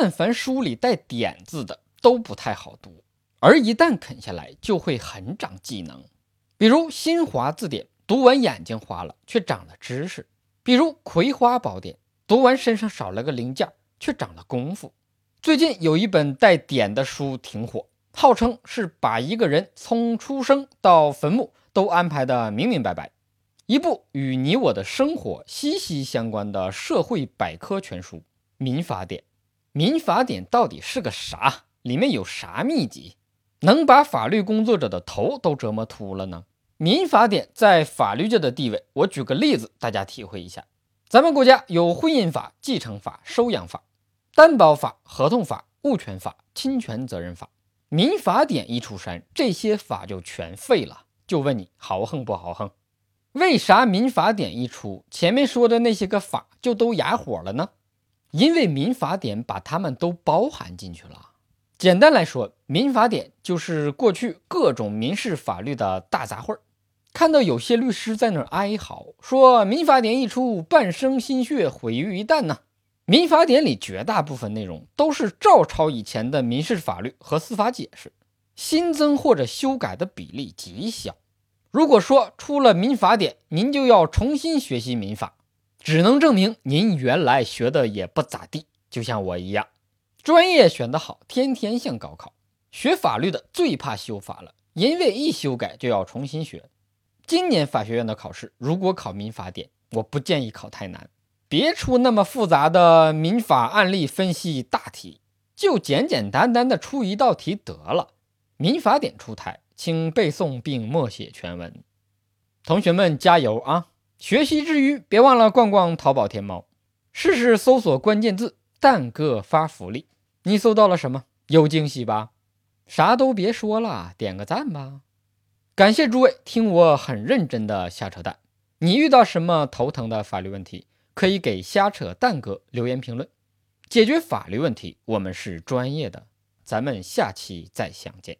但凡书里带点字的都不太好读，而一旦啃下来就会很长技能。比如《新华字典》，读完眼睛花了，却长了知识；比如《葵花宝典》，读完身上少了个零件，却长了功夫。最近有一本带点的书挺火，号称是把一个人从出生到坟墓都安排的明明白白，一部与你我的生活息息相关的社会百科全书《民法典》。《民法典》到底是个啥？里面有啥秘籍，能把法律工作者的头都折磨秃了呢？《民法典》在法律界的地位，我举个例子，大家体会一下。咱们国家有婚姻法、继承法、收养法。担保法、合同法、物权法、侵权责任法，民法典一出山，这些法就全废了。就问你豪横不豪横？为啥民法典一出，前面说的那些个法就都哑火了呢？因为民法典把他们都包含进去了。简单来说，民法典就是过去各种民事法律的大杂烩儿。看到有些律师在那儿哀嚎，说民法典一出，半生心血毁于一旦呐。民法典里绝大部分内容都是照抄以前的民事法律和司法解释，新增或者修改的比例极小。如果说出了民法典，您就要重新学习民法，只能证明您原来学的也不咋地。就像我一样，专业选得好，天天像高考。学法律的最怕修法了，因为一修改就要重新学。今年法学院的考试，如果考民法典，我不建议考太难。别出那么复杂的民法案例分析大题，就简简单单的出一道题得了。民法典出台，请背诵并默写全文。同学们加油啊！学习之余别忘了逛逛淘宝、天猫，试试搜索关键字“蛋哥发福利”。你搜到了什么？有惊喜吧？啥都别说了，点个赞吧！感谢诸位听我很认真的瞎扯淡。你遇到什么头疼的法律问题？可以给瞎扯蛋哥留言评论，解决法律问题，我们是专业的。咱们下期再相见。